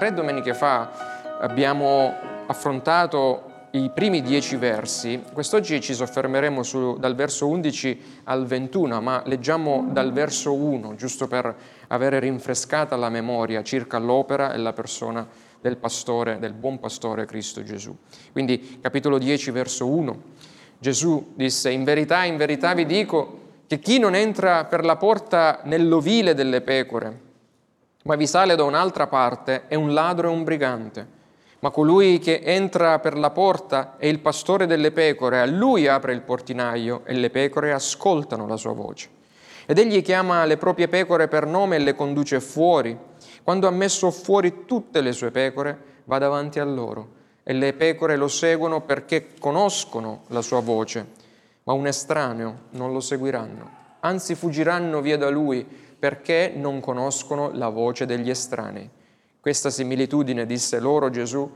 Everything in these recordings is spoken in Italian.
tre domeniche fa abbiamo affrontato i primi dieci versi, quest'oggi ci soffermeremo su, dal verso 11 al 21, ma leggiamo dal verso 1, giusto per avere rinfrescata la memoria circa l'opera e la persona del pastore, del buon pastore Cristo Gesù. Quindi capitolo 10, verso 1. Gesù disse, in verità, in verità vi dico che chi non entra per la porta nell'ovile delle pecore, ma vi sale da un'altra parte, è un ladro e un brigante ma colui che entra per la porta è il pastore delle pecore, a lui apre il portinaio e le pecore ascoltano la sua voce. Ed egli chiama le proprie pecore per nome e le conduce fuori. Quando ha messo fuori tutte le sue pecore, va davanti a loro e le pecore lo seguono perché conoscono la sua voce, ma un estraneo non lo seguiranno, anzi fuggiranno via da lui perché non conoscono la voce degli estranei. Questa similitudine disse loro Gesù,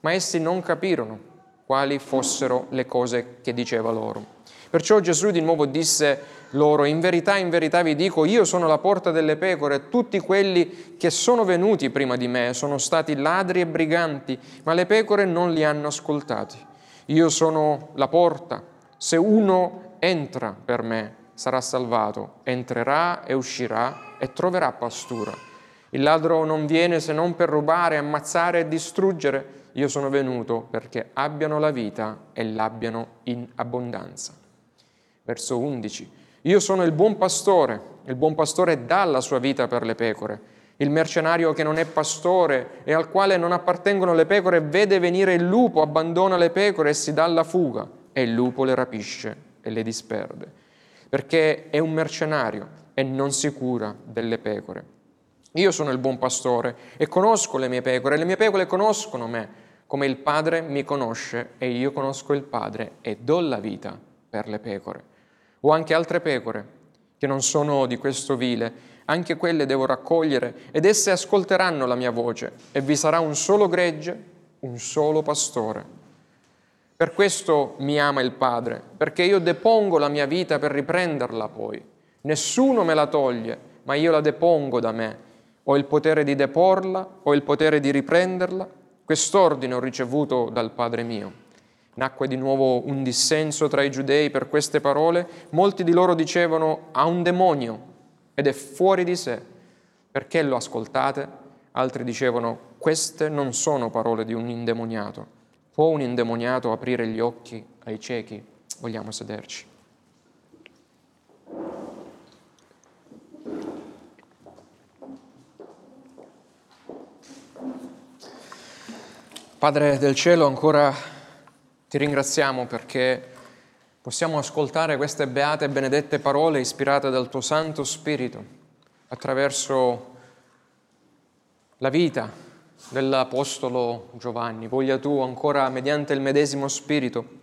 ma essi non capirono quali fossero le cose che diceva loro. Perciò Gesù di nuovo disse loro, in verità, in verità vi dico, io sono la porta delle pecore, tutti quelli che sono venuti prima di me sono stati ladri e briganti, ma le pecore non li hanno ascoltati. Io sono la porta, se uno entra per me sarà salvato, entrerà e uscirà e troverà pastura. Il ladro non viene se non per rubare, ammazzare e distruggere. Io sono venuto perché abbiano la vita e l'abbiano in abbondanza. Verso 11. Io sono il buon pastore. Il buon pastore dà la sua vita per le pecore. Il mercenario che non è pastore e al quale non appartengono le pecore vede venire il lupo, abbandona le pecore e si dà alla fuga e il lupo le rapisce e le disperde. Perché è un mercenario e non si cura delle pecore. Io sono il buon pastore e conosco le mie pecore, e le mie pecore conoscono me, come il Padre mi conosce e io conosco il Padre e do la vita per le pecore. Ho anche altre pecore che non sono di questo vile, anche quelle devo raccogliere ed esse ascolteranno la mia voce e vi sarà un solo gregge, un solo pastore. Per questo mi ama il Padre, perché io depongo la mia vita per riprenderla poi. Nessuno me la toglie, ma io la depongo da me ho il potere di deporla, ho il potere di riprenderla. Quest'ordine ho ricevuto dal Padre mio. Nacque di nuovo un dissenso tra i giudei per queste parole. Molti di loro dicevano ha un demonio ed è fuori di sé. Perché lo ascoltate? Altri dicevano queste non sono parole di un indemoniato. Può un indemoniato aprire gli occhi ai ciechi? Vogliamo sederci. Padre del cielo, ancora ti ringraziamo perché possiamo ascoltare queste beate e benedette parole ispirate dal tuo Santo Spirito attraverso la vita dell'Apostolo Giovanni. Voglia tu ancora, mediante il medesimo Spirito,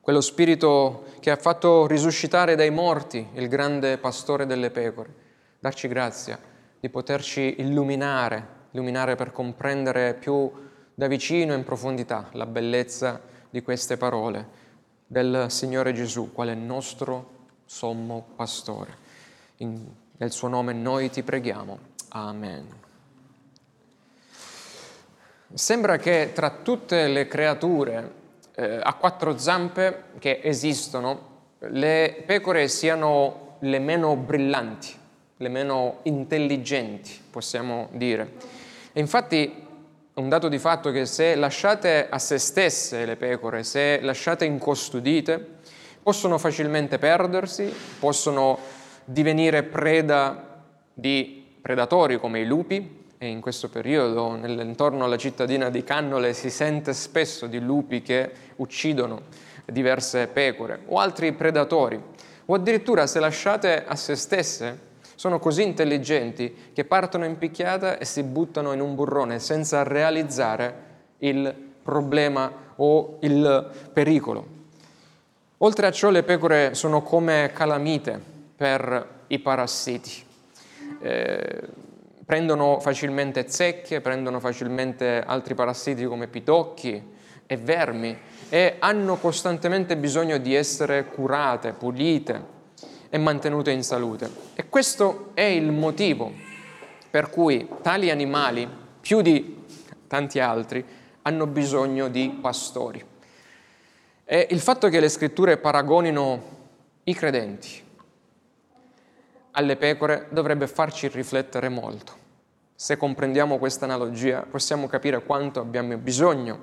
quello Spirito che ha fatto risuscitare dai morti il grande pastore delle pecore, darci grazia di poterci illuminare, illuminare per comprendere più da vicino e in profondità la bellezza di queste parole del Signore Gesù, quale nostro sommo pastore. In, nel suo nome noi ti preghiamo. Amen. Sembra che tra tutte le creature eh, a quattro zampe che esistono, le pecore siano le meno brillanti, le meno intelligenti, possiamo dire. E infatti un dato di fatto che se lasciate a se stesse le pecore, se lasciate incustodite, possono facilmente perdersi, possono divenire preda di predatori come i lupi, e in questo periodo nell'entorno alla cittadina di Cannole si sente spesso di lupi che uccidono diverse pecore o altri predatori, o addirittura se lasciate a se stesse sono così intelligenti che partono in picchiata e si buttano in un burrone senza realizzare il problema o il pericolo. Oltre a ciò le pecore sono come calamite per i parassiti. Eh, prendono facilmente zecche, prendono facilmente altri parassiti come pitocchi e vermi e hanno costantemente bisogno di essere curate, pulite, e mantenute in salute. E questo è il motivo per cui tali animali più di tanti altri, hanno bisogno di pastori. E il fatto che le scritture paragonino i credenti alle pecore dovrebbe farci riflettere molto. Se comprendiamo questa analogia possiamo capire quanto abbiamo bisogno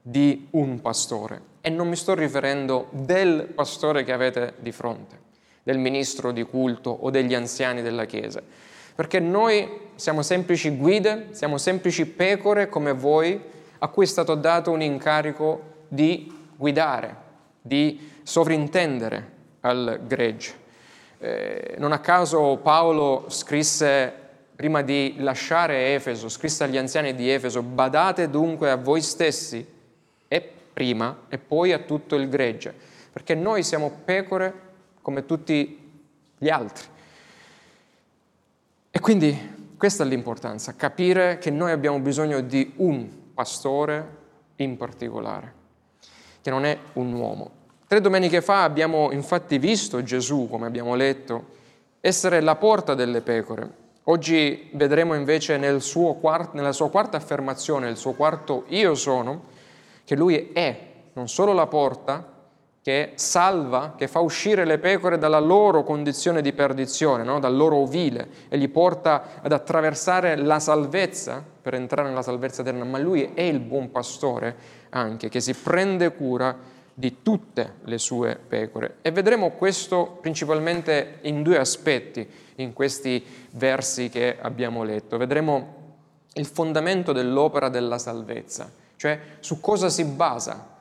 di un pastore. E non mi sto riferendo del pastore che avete di fronte, del ministro di culto o degli anziani della Chiesa, perché noi siamo semplici guide, siamo semplici pecore come voi, a cui è stato dato un incarico di guidare, di sovrintendere al gregge. Eh, non a caso Paolo scrisse, prima di lasciare Efeso, scrisse agli anziani di Efeso, badate dunque a voi stessi e prima e poi a tutto il gregge, perché noi siamo pecore come tutti gli altri. E quindi questa è l'importanza, capire che noi abbiamo bisogno di un pastore in particolare, che non è un uomo. Tre domeniche fa abbiamo infatti visto Gesù, come abbiamo letto, essere la porta delle pecore. Oggi vedremo invece nel quart- nella sua quarta affermazione, il suo quarto io sono, che lui è non solo la porta, che salva, che fa uscire le pecore dalla loro condizione di perdizione, no? dal loro ovile, e li porta ad attraversare la salvezza per entrare nella salvezza eterna, ma lui è il buon pastore anche, che si prende cura di tutte le sue pecore. E vedremo questo principalmente in due aspetti in questi versi che abbiamo letto. Vedremo il fondamento dell'opera della salvezza cioè su cosa si basa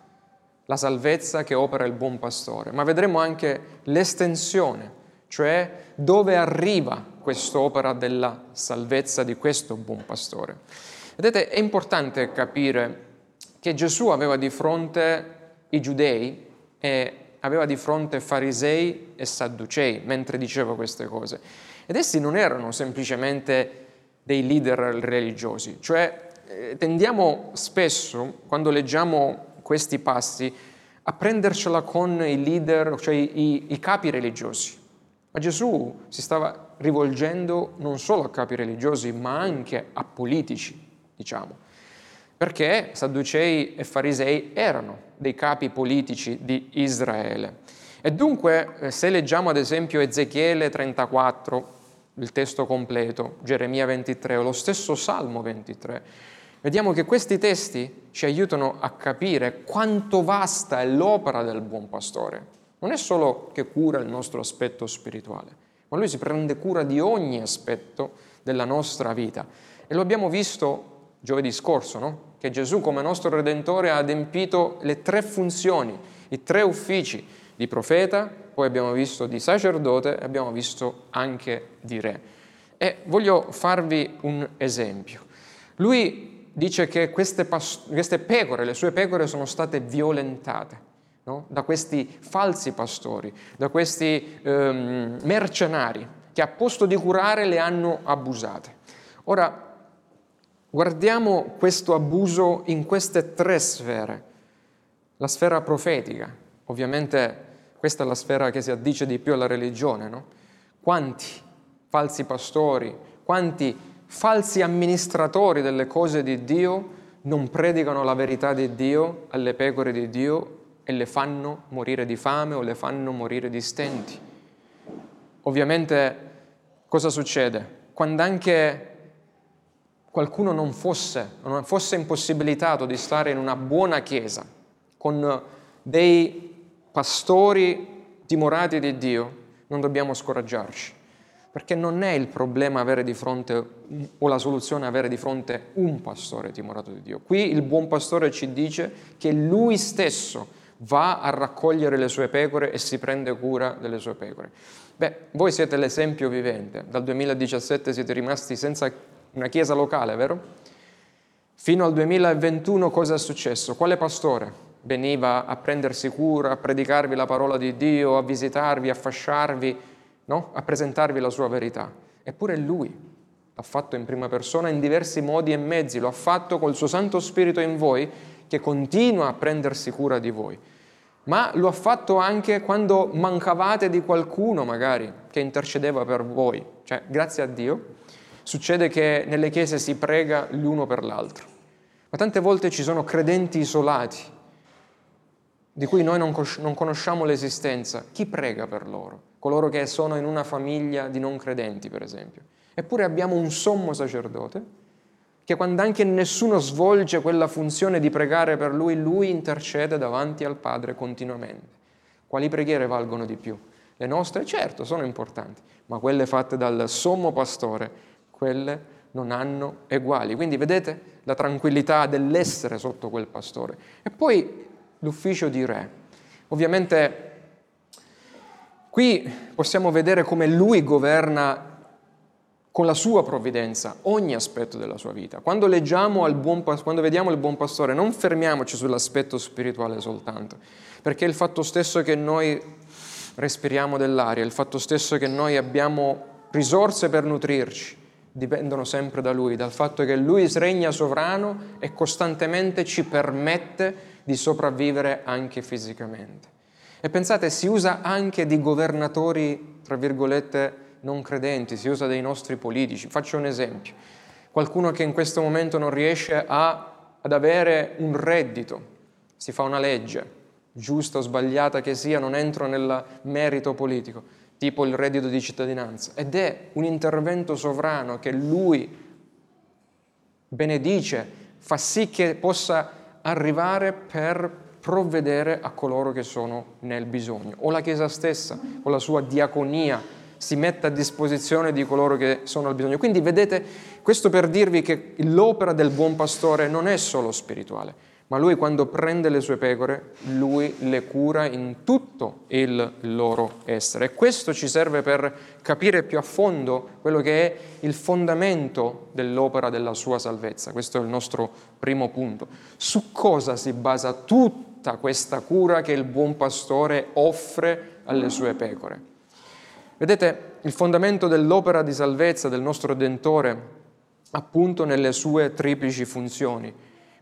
la salvezza che opera il buon pastore, ma vedremo anche l'estensione, cioè dove arriva quest'opera della salvezza di questo buon pastore. Vedete, è importante capire che Gesù aveva di fronte i giudei e aveva di fronte farisei e sadducei mentre diceva queste cose. Ed essi non erano semplicemente dei leader religiosi, cioè eh, tendiamo spesso, quando leggiamo questi passi, a prendercela con i leader, cioè i, i capi religiosi. Ma Gesù si stava rivolgendo non solo a capi religiosi, ma anche a politici, diciamo. Perché Sadducei e Farisei erano dei capi politici di Israele. E dunque, eh, se leggiamo ad esempio Ezechiele 34, il testo completo, Geremia 23 o lo stesso Salmo 23, Vediamo che questi testi ci aiutano a capire quanto vasta è l'opera del buon pastore. Non è solo che cura il nostro aspetto spirituale, ma lui si prende cura di ogni aspetto della nostra vita. E lo abbiamo visto giovedì scorso, no? Che Gesù come nostro Redentore ha adempito le tre funzioni, i tre uffici di profeta, poi abbiamo visto di sacerdote e abbiamo visto anche di re. E voglio farvi un esempio. Lui dice che queste, past- queste pecore, le sue pecore sono state violentate no? da questi falsi pastori, da questi ehm, mercenari che a posto di curare le hanno abusate. Ora, guardiamo questo abuso in queste tre sfere. La sfera profetica, ovviamente questa è la sfera che si addice di più alla religione, no? Quanti falsi pastori, quanti falsi amministratori delle cose di Dio non predicano la verità di Dio alle pecore di Dio e le fanno morire di fame o le fanno morire di stenti. Ovviamente cosa succede? Quando anche qualcuno non fosse, non fosse impossibilitato di stare in una buona chiesa con dei pastori timorati di Dio, non dobbiamo scoraggiarci perché non è il problema avere di fronte, o la soluzione avere di fronte un pastore timorato di Dio. Qui il buon pastore ci dice che lui stesso va a raccogliere le sue pecore e si prende cura delle sue pecore. Beh, voi siete l'esempio vivente. Dal 2017 siete rimasti senza una chiesa locale, vero? Fino al 2021 cosa è successo? Quale pastore veniva a prendersi cura, a predicarvi la parola di Dio, a visitarvi, a fasciarvi? no? a presentarvi la sua verità. Eppure lui l'ha fatto in prima persona in diversi modi e mezzi, lo ha fatto col suo Santo Spirito in voi che continua a prendersi cura di voi. Ma lo ha fatto anche quando mancavate di qualcuno magari che intercedeva per voi. Cioè, grazie a Dio, succede che nelle chiese si prega l'uno per l'altro, ma tante volte ci sono credenti isolati di cui noi non, conosciamo l'esistenza. Chi prega per loro? Coloro che sono in una famiglia di non credenti, per esempio. Eppure abbiamo un sommo sacerdote che quando anche nessuno svolge quella funzione di pregare per lui, lui intercede davanti al Padre continuamente. Quali preghiere valgono di più? Le nostre, certo, sono importanti, ma quelle fatte dal sommo pastore, quelle non hanno eguali. Quindi vedete la tranquillità dell'essere sotto quel pastore. E poi l'ufficio di re. Ovviamente qui possiamo vedere come lui governa con la sua provvidenza ogni aspetto della sua vita. Quando, buon, quando vediamo il buon pastore non fermiamoci sull'aspetto spirituale soltanto, perché il fatto stesso che noi respiriamo dell'aria, il fatto stesso che noi abbiamo risorse per nutrirci, dipendono sempre da Lui, dal fatto che Lui regna sovrano e costantemente ci permette di sopravvivere anche fisicamente. E pensate, si usa anche di governatori, tra virgolette, non credenti, si usa dei nostri politici. Faccio un esempio. Qualcuno che in questo momento non riesce a, ad avere un reddito, si fa una legge, giusta o sbagliata che sia, non entro nel merito politico, tipo il reddito di cittadinanza, ed è un intervento sovrano che lui benedice, fa sì che possa arrivare per provvedere a coloro che sono nel bisogno. O la Chiesa stessa, con la sua diaconia, si mette a disposizione di coloro che sono al bisogno. Quindi vedete, questo per dirvi che l'opera del buon pastore non è solo spirituale, ma lui quando prende le sue pecore, lui le cura in tutto il loro essere. E questo ci serve per capire più a fondo quello che è il fondamento dell'opera della sua salvezza. Questo è il nostro primo punto. Su cosa si basa tutta questa cura che il buon pastore offre alle sue pecore? Vedete, il fondamento dell'opera di salvezza del nostro Redentore appunto nelle sue triplici funzioni.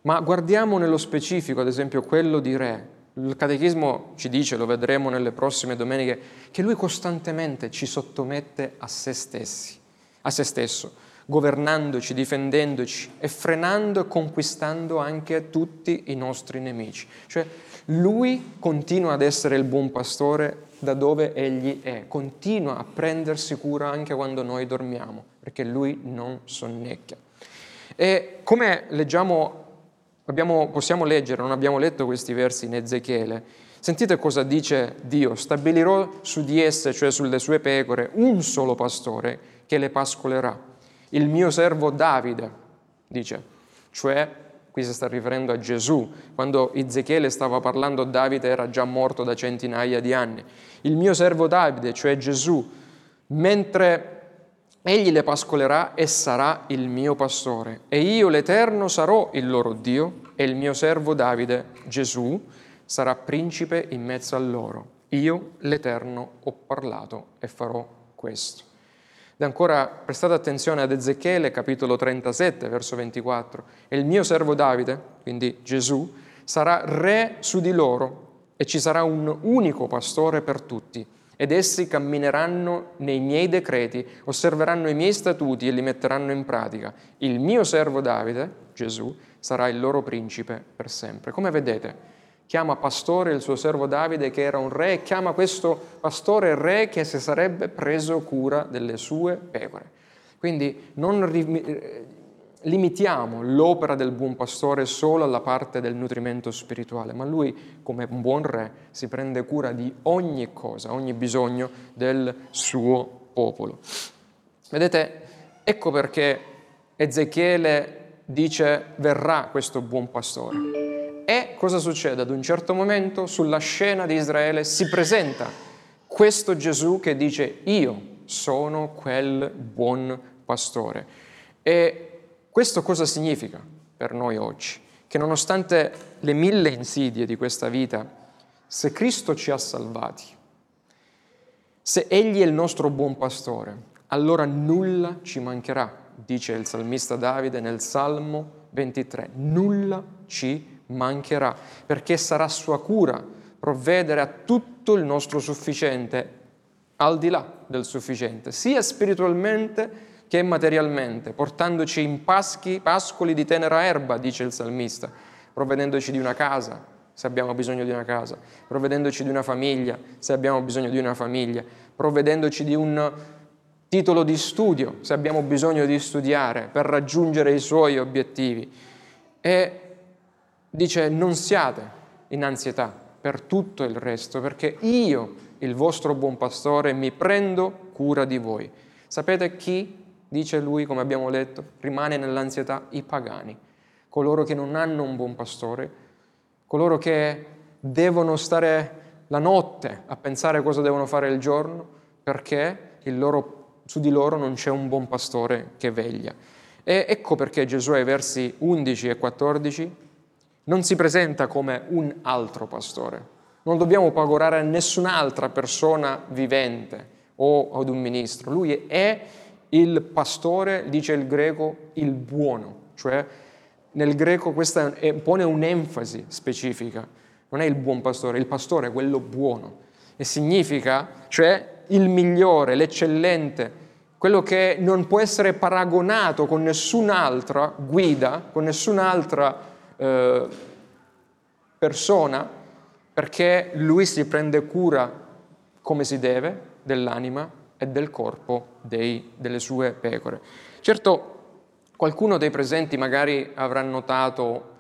Ma guardiamo nello specifico, ad esempio, quello di re. Il Catechismo ci dice, lo vedremo nelle prossime domeniche, che lui costantemente ci sottomette a se stessi, a se stesso, governandoci, difendendoci e frenando e conquistando anche tutti i nostri nemici. Cioè, lui continua ad essere il buon pastore da dove egli è, continua a prendersi cura anche quando noi dormiamo, perché lui non sonnecchia. E come leggiamo, abbiamo, possiamo leggere, non abbiamo letto questi versi in Ezechiele, sentite cosa dice Dio, stabilirò su di esse, cioè sulle sue pecore, un solo pastore che le pascolerà, il mio servo Davide, dice, cioè qui si sta riferendo a Gesù, quando Ezechiele stava parlando Davide era già morto da centinaia di anni. Il mio servo Davide, cioè Gesù, mentre egli le pascolerà e sarà il mio pastore, e io l'Eterno sarò il loro Dio, e il mio servo Davide, Gesù, sarà principe in mezzo a loro. Io, l'Eterno, ho parlato e farò questo. Ed ancora prestate attenzione ad Ezechiele, capitolo 37, verso 24. E il mio servo Davide, quindi Gesù, sarà re su di loro e ci sarà un unico pastore per tutti. Ed essi cammineranno nei miei decreti, osserveranno i miei statuti e li metteranno in pratica. Il mio servo Davide, Gesù, sarà il loro principe per sempre. Come vedete, chiama pastore il suo servo Davide che era un re, e chiama questo pastore re che si sarebbe preso cura delle sue pecore. Quindi non limitiamo l'opera del buon pastore solo alla parte del nutrimento spirituale, ma lui come un buon re si prende cura di ogni cosa, ogni bisogno del suo popolo. Vedete, ecco perché Ezechiele dice verrà questo buon pastore e cosa succede? Ad un certo momento sulla scena di Israele si presenta questo Gesù che dice io sono quel buon pastore. E questo cosa significa per noi oggi? Che nonostante le mille insidie di questa vita, se Cristo ci ha salvati, se Egli è il nostro buon pastore, allora nulla ci mancherà, dice il salmista Davide nel Salmo 23, nulla ci mancherà perché sarà sua cura provvedere a tutto il nostro sufficiente, al di là del sufficiente, sia spiritualmente che materialmente, portandoci in paschi, pascoli di tenera erba, dice il salmista, provvedendoci di una casa, se abbiamo bisogno di una casa, provvedendoci di una famiglia, se abbiamo bisogno di una famiglia, provvedendoci di un titolo di studio, se abbiamo bisogno di studiare per raggiungere i suoi obiettivi. E dice non siate in ansietà per tutto il resto, perché io, il vostro buon pastore, mi prendo cura di voi. Sapete chi, dice lui, come abbiamo letto, rimane nell'ansietà? I pagani, coloro che non hanno un buon pastore, coloro che devono stare la notte a pensare cosa devono fare il giorno perché loro, su di loro non c'è un buon pastore che veglia. E ecco perché Gesù ai versi 11 e 14 non si presenta come un altro pastore. Non dobbiamo pagorare a nessun'altra persona vivente o ad un ministro. Lui è il pastore, dice il greco, il buono, cioè nel greco questa pone un'enfasi specifica. Non è il buon pastore, il pastore è quello buono. E significa, cioè, il migliore, l'eccellente, quello che non può essere paragonato con nessun'altra guida, con nessun'altra eh, persona, perché lui si prende cura come si deve dell'anima e del corpo dei, delle sue pecore. Certo, Qualcuno dei presenti magari avrà notato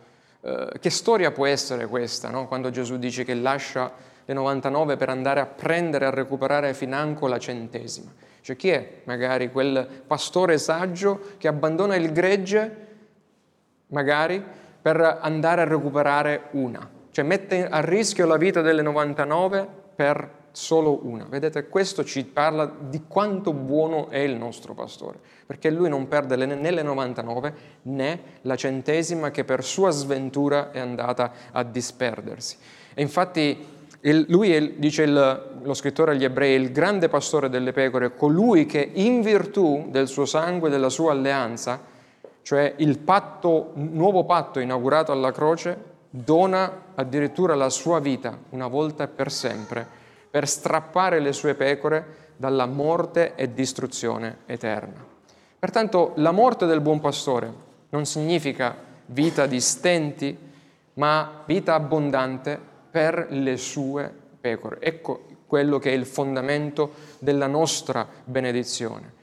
eh, che storia può essere questa, no? quando Gesù dice che lascia le 99 per andare a prendere a recuperare financo la centesima. Cioè chi è magari quel pastore saggio che abbandona il gregge, magari, per andare a recuperare una? Cioè mette a rischio la vita delle 99 per solo una. Vedete, questo ci parla di quanto buono è il nostro pastore, perché lui non perde né le 99 né la centesima che per sua sventura è andata a disperdersi. E infatti lui è, dice il, lo scrittore agli ebrei, il grande pastore delle pecore, colui che in virtù del suo sangue e della sua alleanza, cioè il patto, nuovo patto inaugurato alla croce, dona addirittura la sua vita una volta e per sempre per strappare le sue pecore dalla morte e distruzione eterna. Pertanto la morte del buon pastore non significa vita di stenti, ma vita abbondante per le sue pecore. Ecco quello che è il fondamento della nostra benedizione.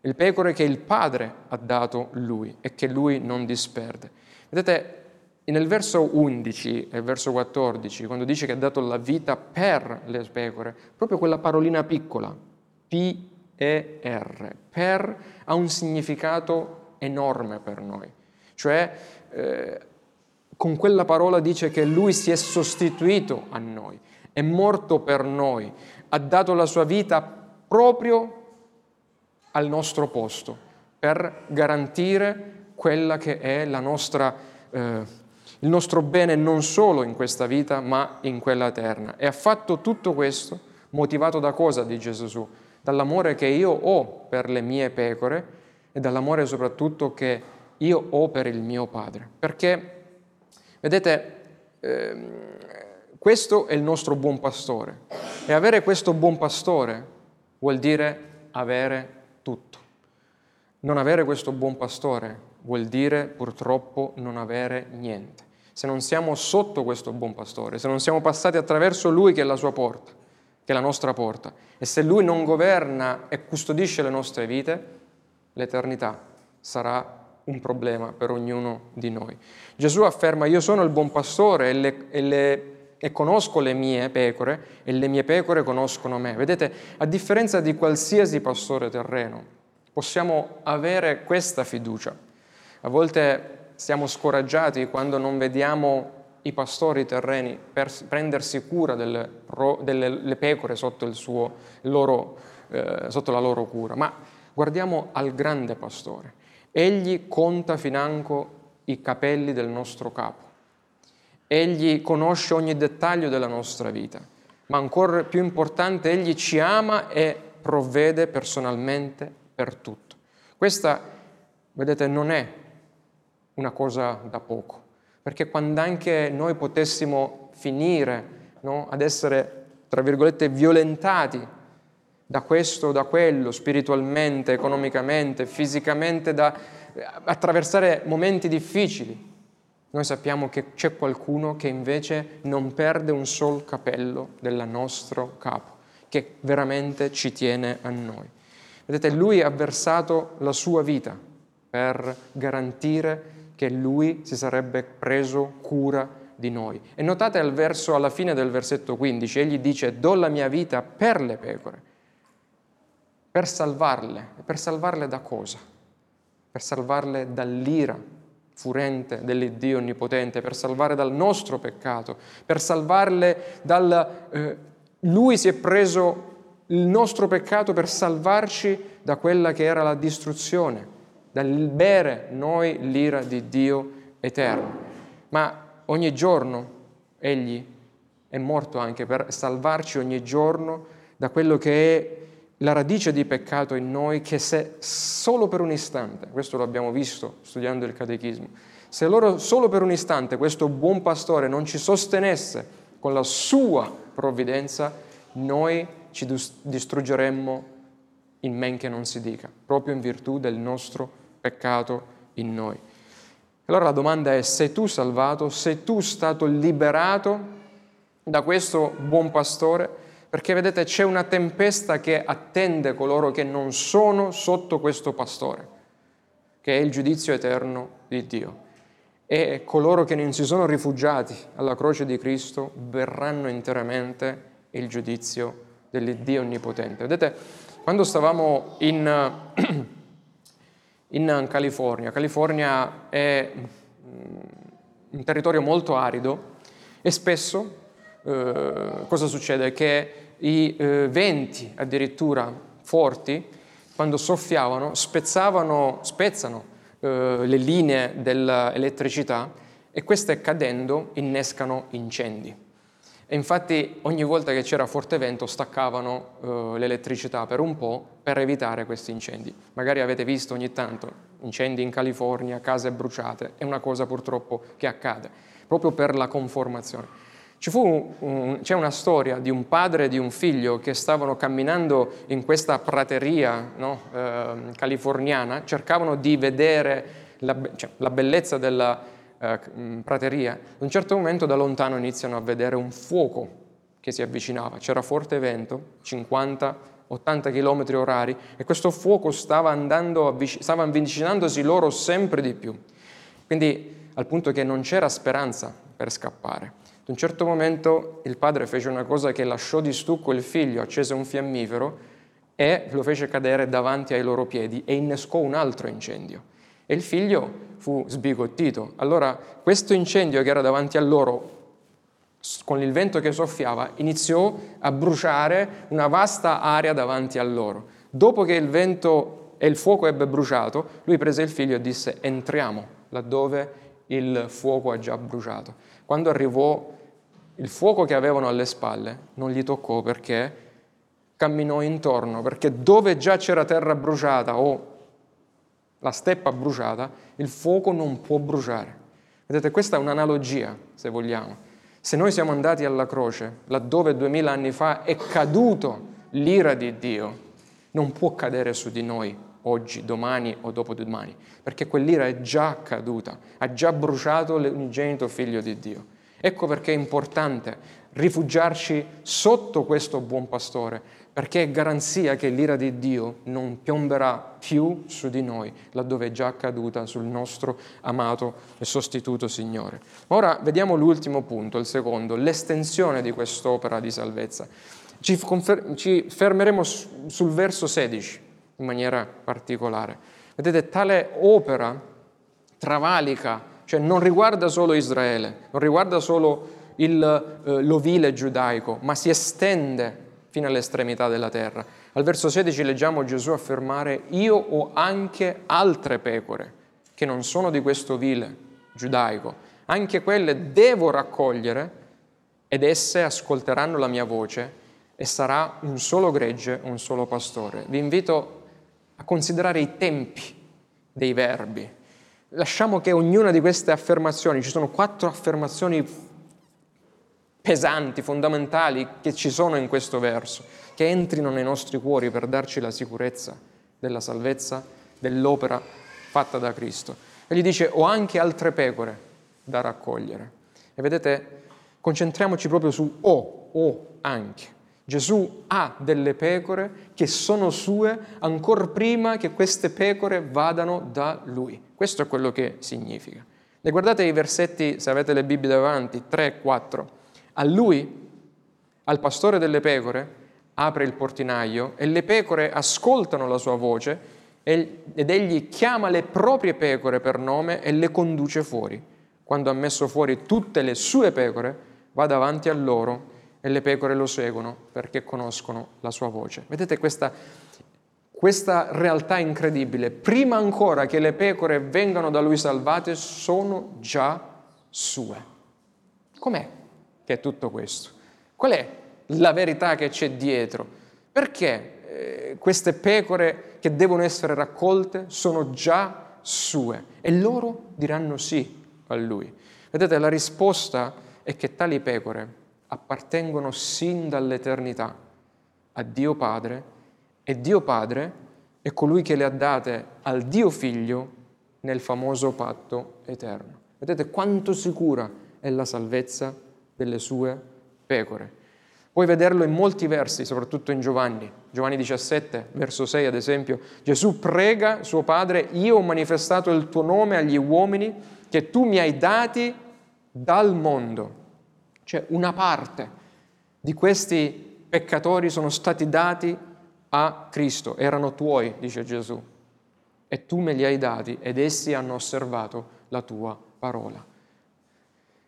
Il pecore che il Padre ha dato lui e che lui non disperde. Vedete, nel verso 11 e verso 14, quando dice che ha dato la vita per le pecore, proprio quella parolina piccola, P-E-R, per, ha un significato enorme per noi. Cioè, eh, con quella parola dice che lui si è sostituito a noi, è morto per noi, ha dato la sua vita proprio al nostro posto, per garantire quella che è la nostra eh, il nostro bene non solo in questa vita, ma in quella eterna. E ha fatto tutto questo motivato da cosa, dice Gesù? Dall'amore che io ho per le mie pecore e dall'amore soprattutto che io ho per il mio Padre. Perché, vedete, eh, questo è il nostro buon pastore. E avere questo buon pastore vuol dire avere tutto. Non avere questo buon pastore vuol dire purtroppo non avere niente se non siamo sotto questo buon pastore, se non siamo passati attraverso lui che è la sua porta, che è la nostra porta, e se lui non governa e custodisce le nostre vite, l'eternità sarà un problema per ognuno di noi. Gesù afferma io sono il buon pastore e, le, e, le, e conosco le mie pecore e le mie pecore conoscono me. Vedete, a differenza di qualsiasi pastore terreno, possiamo avere questa fiducia. A volte siamo scoraggiati quando non vediamo i pastori terreni per prendersi cura delle, delle pecore sotto, loro, eh, sotto la loro cura, ma guardiamo al grande pastore. Egli conta financo i capelli del nostro capo. Egli conosce ogni dettaglio della nostra vita, ma ancora più importante, Egli ci ama e provvede personalmente per tutto. Questa, vedete, non è una cosa da poco, perché quando anche noi potessimo finire no, ad essere, tra virgolette, violentati da questo, da quello, spiritualmente, economicamente, fisicamente, da attraversare momenti difficili. Noi sappiamo che c'è qualcuno che invece non perde un sol capello del nostro capo, che veramente ci tiene a noi. Vedete, lui ha versato la sua vita per garantire che lui si sarebbe preso cura di noi. E notate al verso, alla fine del versetto 15, egli dice, do la mia vita per le pecore, per salvarle. E per salvarle da cosa? Per salvarle dall'ira furente dell'Iddio Onnipotente, per salvarle dal nostro peccato, per salvarle dal... Eh, lui si è preso il nostro peccato per salvarci da quella che era la distruzione, dal bere noi l'ira di Dio eterno. Ma ogni giorno Egli è morto anche per salvarci ogni giorno da quello che è la radice di peccato in noi, che se solo per un istante, questo lo abbiamo visto studiando il catechismo, se loro solo per un istante questo buon pastore non ci sostenesse con la sua provvidenza, noi ci distruggeremmo in men che non si dica, proprio in virtù del nostro peccato in noi. Allora la domanda è, sei tu salvato? Sei tu stato liberato da questo buon pastore? Perché vedete c'è una tempesta che attende coloro che non sono sotto questo pastore, che è il giudizio eterno di Dio. E coloro che non si sono rifugiati alla croce di Cristo verranno interamente il giudizio dell'Iddio Onnipotente. Vedete, quando stavamo in, in California, California è un territorio molto arido e spesso eh, cosa succede? Che i eh, venti addirittura forti, quando soffiavano, spezzavano, spezzano eh, le linee dell'elettricità e queste cadendo innescano incendi. E infatti ogni volta che c'era forte vento staccavano uh, l'elettricità per un po' per evitare questi incendi. Magari avete visto ogni tanto incendi in California, case bruciate, è una cosa purtroppo che accade, proprio per la conformazione. Un, c'è una storia di un padre e di un figlio che stavano camminando in questa prateria no, eh, californiana, cercavano di vedere la, cioè, la bellezza della, eh, mm, prateria, ad un certo momento da lontano iniziano a vedere un fuoco che si avvicinava, c'era forte vento, 50-80 km orari, e questo fuoco stava, andando, stava avvicinandosi loro sempre di più. Quindi al punto che non c'era speranza per scappare. Ad un certo momento il padre fece una cosa che lasciò di stucco il figlio, accese un fiammifero e lo fece cadere davanti ai loro piedi e innescò un altro incendio. E il figlio fu sbigottito. Allora questo incendio che era davanti a loro, con il vento che soffiava, iniziò a bruciare una vasta area davanti a loro. Dopo che il vento e il fuoco ebbe bruciato, lui prese il figlio e disse entriamo laddove il fuoco ha già bruciato. Quando arrivò il fuoco che avevano alle spalle non gli toccò perché camminò intorno, perché dove già c'era terra bruciata o la steppa bruciata, il fuoco non può bruciare. Vedete, questa è un'analogia, se vogliamo. Se noi siamo andati alla croce, laddove duemila anni fa è caduto l'ira di Dio, non può cadere su di noi oggi, domani o dopodomani, perché quell'ira è già caduta, ha già bruciato l'unigenito figlio di Dio. Ecco perché è importante rifugiarci sotto questo buon pastore, perché è garanzia che l'ira di Dio non piomberà più su di noi, laddove è già accaduta sul nostro amato e sostituto Signore. Ora vediamo l'ultimo punto, il secondo, l'estensione di quest'opera di salvezza. Ci, confer- ci fermeremo sul verso 16 in maniera particolare. Vedete, tale opera travalica, cioè non riguarda solo Israele, non riguarda solo il, eh, l'ovile giudaico, ma si estende fino all'estremità della terra. Al verso 16 leggiamo Gesù affermare, io ho anche altre pecore che non sono di questo vile giudaico, anche quelle devo raccogliere ed esse ascolteranno la mia voce e sarà un solo gregge, un solo pastore. Vi invito a considerare i tempi dei verbi. Lasciamo che ognuna di queste affermazioni, ci sono quattro affermazioni pesanti, fondamentali che ci sono in questo verso, che entrino nei nostri cuori per darci la sicurezza della salvezza, dell'opera fatta da Cristo. E gli dice, ho anche altre pecore da raccogliere. E vedete, concentriamoci proprio su o, o anche. Gesù ha delle pecore che sono sue ancora prima che queste pecore vadano da lui. Questo è quello che significa. E guardate i versetti, se avete le Bibbie davanti, 3 e 4. A lui, al pastore delle pecore, apre il portinaio e le pecore ascoltano la sua voce ed egli chiama le proprie pecore per nome e le conduce fuori. Quando ha messo fuori tutte le sue pecore, va davanti a loro e le pecore lo seguono perché conoscono la sua voce. Vedete questa, questa realtà incredibile. Prima ancora che le pecore vengano da lui salvate, sono già sue. Com'è che è tutto questo? Qual è la verità che c'è dietro? Perché eh, queste pecore che devono essere raccolte sono già sue e loro diranno sì a lui? Vedete, la risposta è che tali pecore appartengono sin dall'eternità a Dio Padre e Dio Padre è colui che le ha date al Dio Figlio nel famoso patto eterno. Vedete quanto sicura è la salvezza delle sue pecore. Puoi vederlo in molti versi, soprattutto in Giovanni. Giovanni 17, verso 6 ad esempio, Gesù prega suo Padre, io ho manifestato il tuo nome agli uomini che tu mi hai dati dal mondo. Cioè una parte di questi peccatori sono stati dati a Cristo, erano tuoi, dice Gesù, e tu me li hai dati ed essi hanno osservato la tua parola.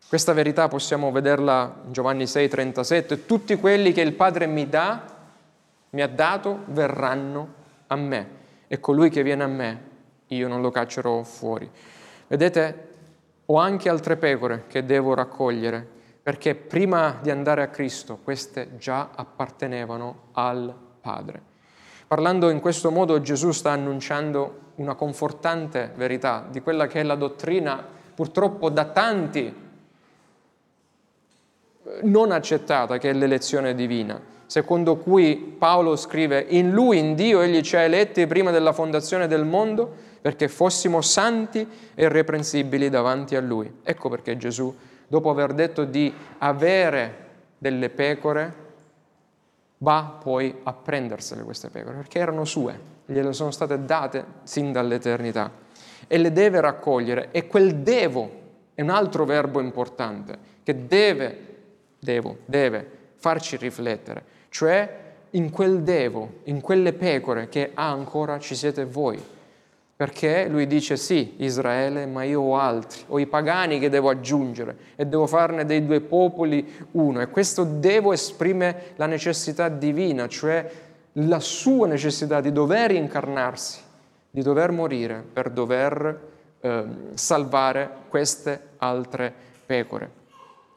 Questa verità possiamo vederla in Giovanni 6:37, tutti quelli che il Padre mi dà, mi ha dato, verranno a me e colui che viene a me, io non lo caccerò fuori. Vedete, ho anche altre pecore che devo raccogliere perché prima di andare a Cristo queste già appartenevano al Padre. Parlando in questo modo Gesù sta annunciando una confortante verità di quella che è la dottrina purtroppo da tanti non accettata, che è l'elezione divina, secondo cui Paolo scrive, in lui, in Dio, egli ci ha eletti prima della fondazione del mondo perché fossimo santi e irreprensibili davanti a lui. Ecco perché Gesù dopo aver detto di avere delle pecore, va poi a prendersele queste pecore, perché erano sue, gliele sono state date sin dall'eternità. E le deve raccogliere. E quel devo è un altro verbo importante che deve, devo, deve farci riflettere, cioè in quel devo, in quelle pecore che ha ancora ci siete voi, perché lui dice sì, Israele, ma io ho altri, ho i pagani che devo aggiungere e devo farne dei due popoli uno. E questo devo esprime la necessità divina, cioè la sua necessità di dover incarnarsi, di dover morire per dover eh, salvare queste altre pecore.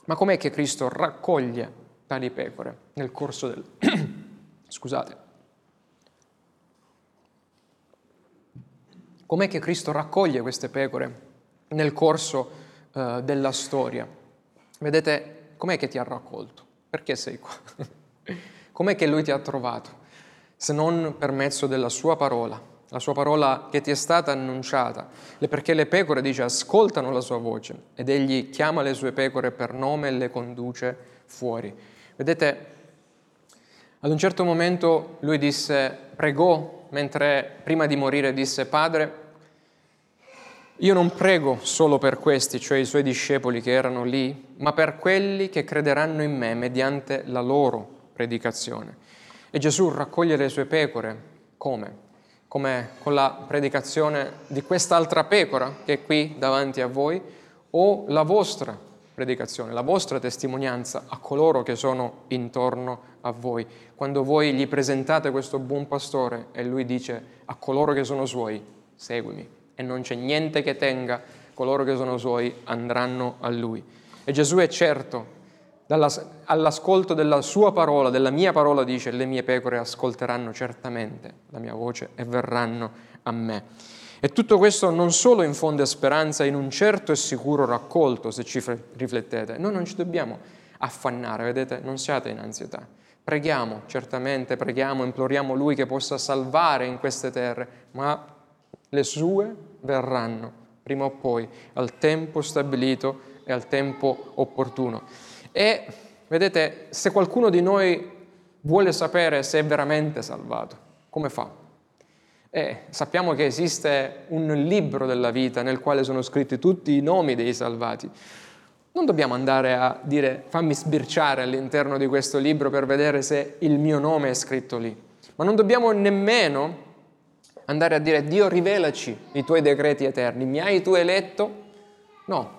Ma com'è che Cristo raccoglie tali pecore nel corso del... Scusate Com'è che Cristo raccoglie queste pecore nel corso uh, della storia? Vedete, com'è che ti ha raccolto? Perché sei qua? com'è che Lui ti ha trovato? Se non per mezzo della Sua parola, la Sua parola che ti è stata annunciata, perché le pecore, dice, ascoltano la Sua voce ed Egli chiama le Sue pecore per nome e le conduce fuori. Vedete, ad un certo momento Lui disse, pregò mentre prima di morire disse, Padre, io non prego solo per questi, cioè i suoi discepoli che erano lì, ma per quelli che crederanno in me mediante la loro predicazione. E Gesù raccoglie le sue pecore come? Come con la predicazione di quest'altra pecora che è qui davanti a voi o la vostra predicazione, la vostra testimonianza a coloro che sono intorno a voi. Quando voi gli presentate questo buon pastore e lui dice a coloro che sono suoi, seguimi, e non c'è niente che tenga, coloro che sono suoi andranno a lui. E Gesù è certo, all'ascolto della sua parola, della mia parola dice, le mie pecore ascolteranno certamente la mia voce e verranno a me. E tutto questo non solo infonde speranza in un certo e sicuro raccolto, se ci riflettete, noi non ci dobbiamo affannare, vedete? Non siate in ansietà. Preghiamo, certamente, preghiamo, imploriamo Lui che possa salvare in queste terre, ma le sue verranno prima o poi, al tempo stabilito e al tempo opportuno. E vedete, se qualcuno di noi vuole sapere se è veramente salvato, come fa? Eh, sappiamo che esiste un libro della vita nel quale sono scritti tutti i nomi dei salvati. Non dobbiamo andare a dire fammi sbirciare all'interno di questo libro per vedere se il mio nome è scritto lì, ma non dobbiamo nemmeno andare a dire Dio rivelaci i tuoi decreti eterni, mi hai tu eletto? No,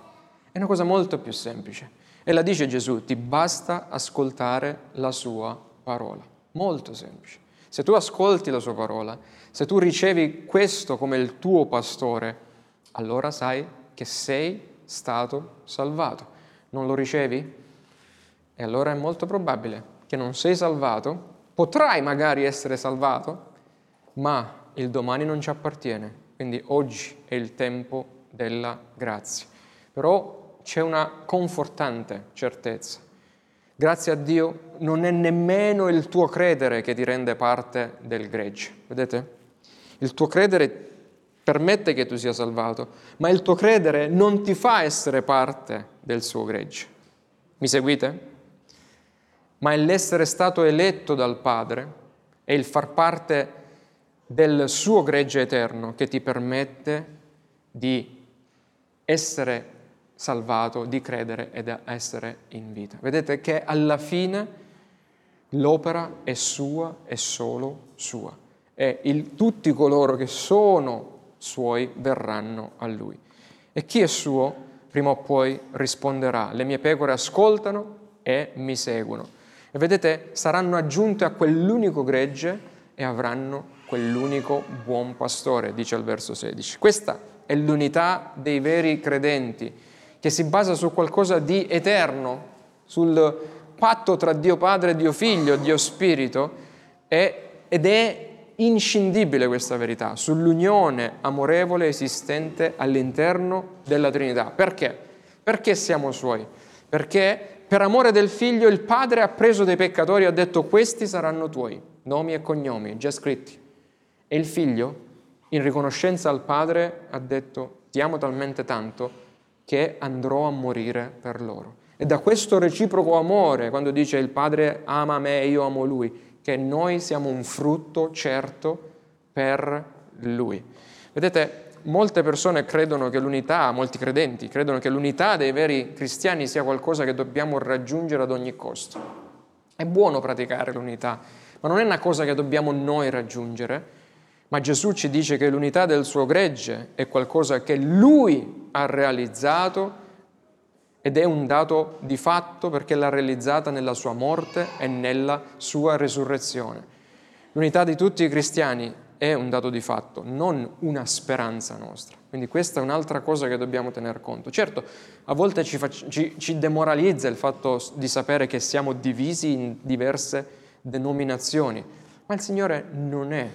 è una cosa molto più semplice. E la dice Gesù, ti basta ascoltare la sua parola. Molto semplice. Se tu ascolti la sua parola, se tu ricevi questo come il tuo pastore, allora sai che sei stato salvato. Non lo ricevi? E allora è molto probabile che non sei salvato, potrai magari essere salvato, ma il domani non ci appartiene, quindi oggi è il tempo della grazia. Però c'è una confortante certezza. Grazie a Dio non è nemmeno il tuo credere che ti rende parte del gregge. Vedete? Il tuo credere permette che tu sia salvato, ma il tuo credere non ti fa essere parte del suo gregge. Mi seguite? Ma è l'essere stato eletto dal Padre e il far parte del suo gregge eterno che ti permette di essere salvato, di credere ed essere in vita. Vedete che alla fine l'opera è sua e solo sua. E il, tutti coloro che sono suoi verranno a lui. E chi è suo, prima o poi risponderà. Le mie pecore ascoltano e mi seguono. E vedete, saranno aggiunte a quell'unico gregge e avranno quell'unico buon pastore, dice il verso 16. Questa è l'unità dei veri credenti, che si basa su qualcosa di eterno, sul patto tra Dio Padre, Dio Figlio, Dio Spirito, ed è inscindibile questa verità, sull'unione amorevole esistente all'interno della Trinità. Perché? Perché siamo suoi? Perché per amore del Figlio il Padre ha preso dei peccatori e ha detto questi saranno tuoi, nomi e cognomi, già scritti. E il figlio, in riconoscenza al padre, ha detto ti amo talmente tanto che andrò a morire per loro. E da questo reciproco amore, quando dice il padre ama me e io amo lui, che noi siamo un frutto certo per lui. Vedete, molte persone credono che l'unità, molti credenti credono che l'unità dei veri cristiani sia qualcosa che dobbiamo raggiungere ad ogni costo. È buono praticare l'unità, ma non è una cosa che dobbiamo noi raggiungere, ma Gesù ci dice che l'unità del suo gregge è qualcosa che lui ha realizzato ed è un dato di fatto perché l'ha realizzata nella sua morte e nella sua resurrezione. L'unità di tutti i cristiani è un dato di fatto, non una speranza nostra. Quindi questa è un'altra cosa che dobbiamo tener conto. Certo, a volte ci, fac- ci, ci demoralizza il fatto di sapere che siamo divisi in diverse denominazioni, ma il Signore non è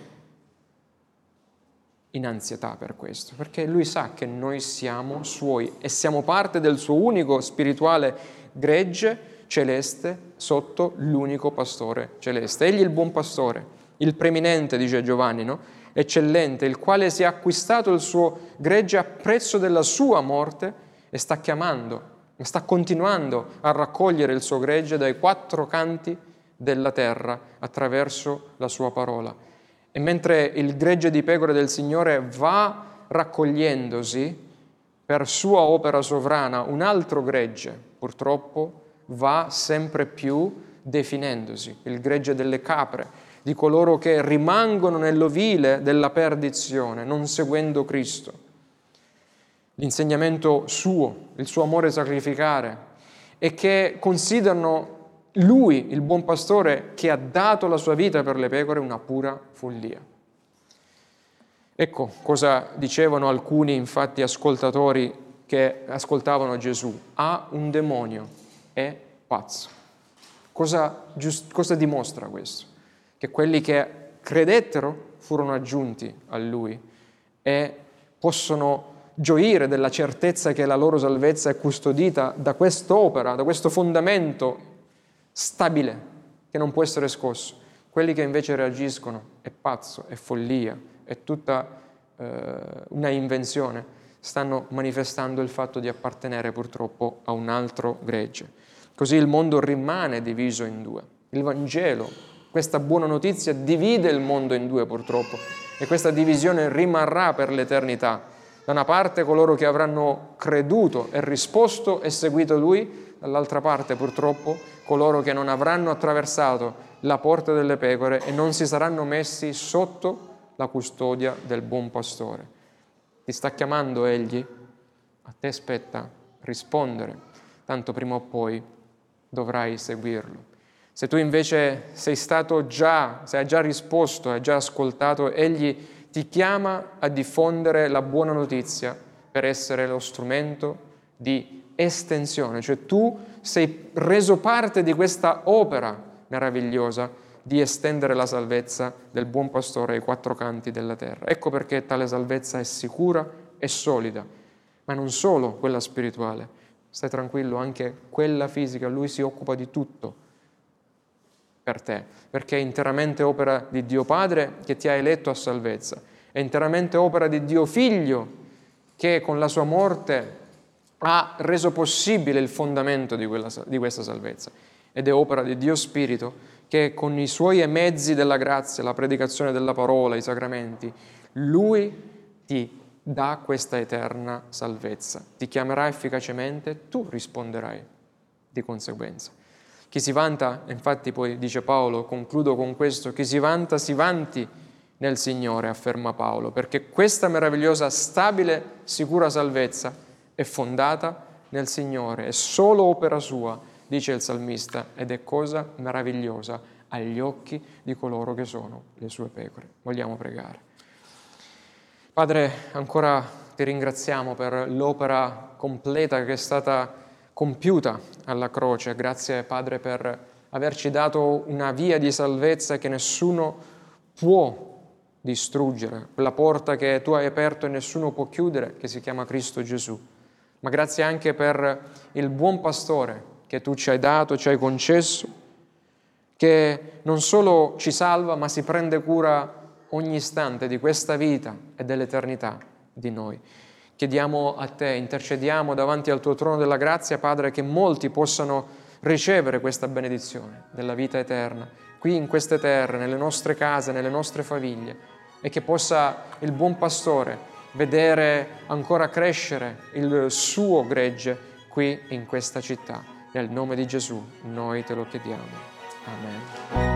in ansietà per questo, perché lui sa che noi siamo suoi e siamo parte del suo unico spirituale gregge celeste sotto l'unico pastore celeste. Egli è il buon pastore, il preeminente, dice Giovanni, no? eccellente, il quale si è acquistato il suo gregge a prezzo della sua morte e sta chiamando, sta continuando a raccogliere il suo gregge dai quattro canti della terra attraverso la sua parola. E mentre il gregge di pecore del Signore va raccogliendosi per sua opera sovrana, un altro gregge purtroppo va sempre più definendosi, il gregge delle capre, di coloro che rimangono nell'ovile della perdizione, non seguendo Cristo. L'insegnamento suo, il suo amore sacrificare, e che considerano lui, il buon pastore, che ha dato la sua vita per le pecore, una pura follia. Ecco cosa dicevano alcuni, infatti, ascoltatori che ascoltavano Gesù. Ha un demonio, è pazzo. Cosa, giust- cosa dimostra questo? Che quelli che credettero furono aggiunti a lui e possono gioire della certezza che la loro salvezza è custodita da quest'opera, da questo fondamento stabile che non può essere scosso. Quelli che invece reagiscono è pazzo, è follia, è tutta eh, una invenzione, stanno manifestando il fatto di appartenere purtroppo a un altro gregge. Così il mondo rimane diviso in due. Il Vangelo, questa buona notizia, divide il mondo in due purtroppo e questa divisione rimarrà per l'eternità. Da una parte coloro che avranno creduto e risposto e seguito Lui, dall'altra parte purtroppo coloro che non avranno attraversato la porta delle pecore e non si saranno messi sotto la custodia del buon pastore. Ti sta chiamando Egli? A te spetta rispondere, tanto prima o poi dovrai seguirlo. Se tu invece sei stato già, se hai già risposto, hai già ascoltato, Egli ti chiama a diffondere la buona notizia per essere lo strumento di estensione, cioè tu sei reso parte di questa opera meravigliosa di estendere la salvezza del buon pastore ai quattro canti della terra. Ecco perché tale salvezza è sicura e solida, ma non solo quella spirituale, stai tranquillo, anche quella fisica, lui si occupa di tutto per te, perché è interamente opera di Dio Padre che ti ha eletto a salvezza, è interamente opera di Dio Figlio che con la sua morte ha reso possibile il fondamento di, quella, di questa salvezza ed è opera di Dio Spirito che con i suoi mezzi della grazia, la predicazione della parola, i sacramenti, Lui ti dà questa eterna salvezza, ti chiamerà efficacemente, tu risponderai di conseguenza. Chi si vanta, infatti poi dice Paolo, concludo con questo, chi si vanta si vanti nel Signore, afferma Paolo, perché questa meravigliosa, stabile, sicura salvezza è fondata nel Signore, è solo opera sua, dice il salmista, ed è cosa meravigliosa agli occhi di coloro che sono le sue pecore. Vogliamo pregare. Padre, ancora ti ringraziamo per l'opera completa che è stata compiuta alla croce. Grazie Padre per averci dato una via di salvezza che nessuno può distruggere, quella porta che tu hai aperto e nessuno può chiudere, che si chiama Cristo Gesù ma grazie anche per il buon pastore che tu ci hai dato, ci hai concesso, che non solo ci salva, ma si prende cura ogni istante di questa vita e dell'eternità di noi. Chiediamo a te, intercediamo davanti al tuo trono della grazia, Padre, che molti possano ricevere questa benedizione della vita eterna, qui in queste terre, nelle nostre case, nelle nostre famiglie, e che possa il buon pastore vedere ancora crescere il suo gregge qui in questa città. Nel nome di Gesù noi te lo chiediamo. Amen.